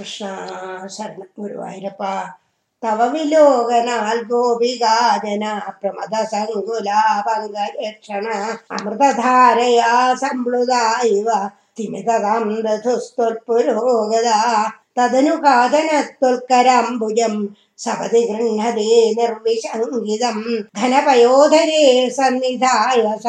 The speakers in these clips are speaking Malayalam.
കൃഷ്ണ ശരണം ഗുരുവായൂരപ്പ തവ വിലോകനാൽ ഗോപികാജന പ്രമദ സങ്കുലാപങ്കരക്ഷണ അമൃതധാരയാ സംപ്ലുതായിവ ദധുസ്തുൽപുരോഗത തദനു കാതനത്വൽക്കരാംബുജം സപതി ഗൃഹതേ നിർവിശങ്കിതം ധനപയോധരേ സന്നിധായ സ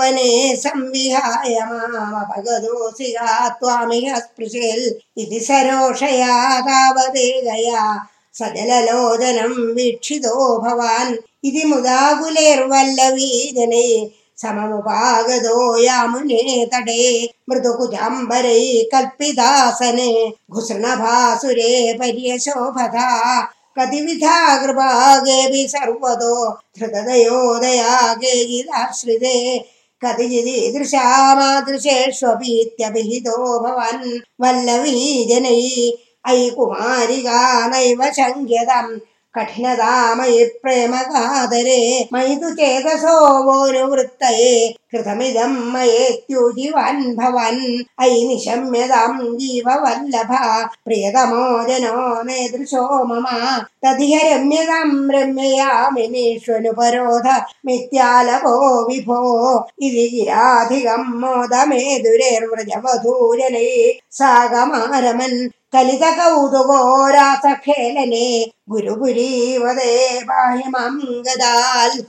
വനെ സംവിഹായ മാമപഗതോസികാ ത്വാമിഹ സ്പൃശേൽ ഇതി സരോഷയാ താവദേകയാ സജലലോചനം വീക്ഷിതോ ഭവാൻ ഇതി മുദാകുലേർവല്ലവീജനേ സമമുപാഗതോ യാമുനേ തടേ മൃദുകുജാംബരൈ കൽപ്പിതാസനെ ഘുസൃണഭാസുരേ പര്യശോഭതാ कतिविधागृभागेऽपि सर्वतो हृदयोदयागे गिराश्रिदे कतिजिदृशा भवन् वल्लवी जनै अयि कुमारिका नैव शङ्ख्यतं कठिनता मयि प्रेमकादरे मयि तु चेतसो वोरुवृत्तये കൃതമിതം മയേത്യുജിവൻ ഭവൻ. ഐ നിശമ്യതാം ജീവവല്ലഭ. പ്രിയതമോ ജനോ നേദൃശോ മമ തദിഹ രമ്യതാം രമ്യയാമിനീഷ്വനുപരോധ മിത്യാലഭോ വിഭോ. ഇതി ഗിരാധികം മോദമേതുരേർവ്രജവധൂരനേ. സാഗമാരമൻ കലിത കൗതുകോരാസഖേലനെ ഗുരുപുരീവതേ ഗദാൽ